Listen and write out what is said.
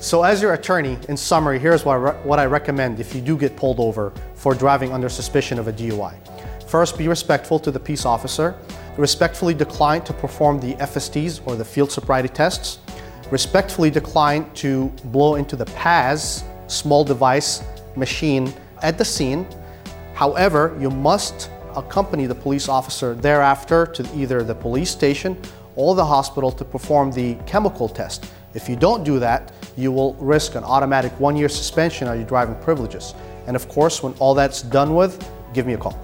So as your attorney, in summary, here's what I, re- what I recommend if you do get pulled over for driving under suspicion of a DUI. First, be respectful to the peace officer. Respectfully decline to perform the FSTs or the field sobriety tests. Respectfully decline to blow into the PAS, small device machine at the scene. However, you must accompany the police officer thereafter to either the police station or the hospital to perform the chemical test. If you don't do that, you will risk an automatic one year suspension on your driving privileges. And of course, when all that's done with, give me a call.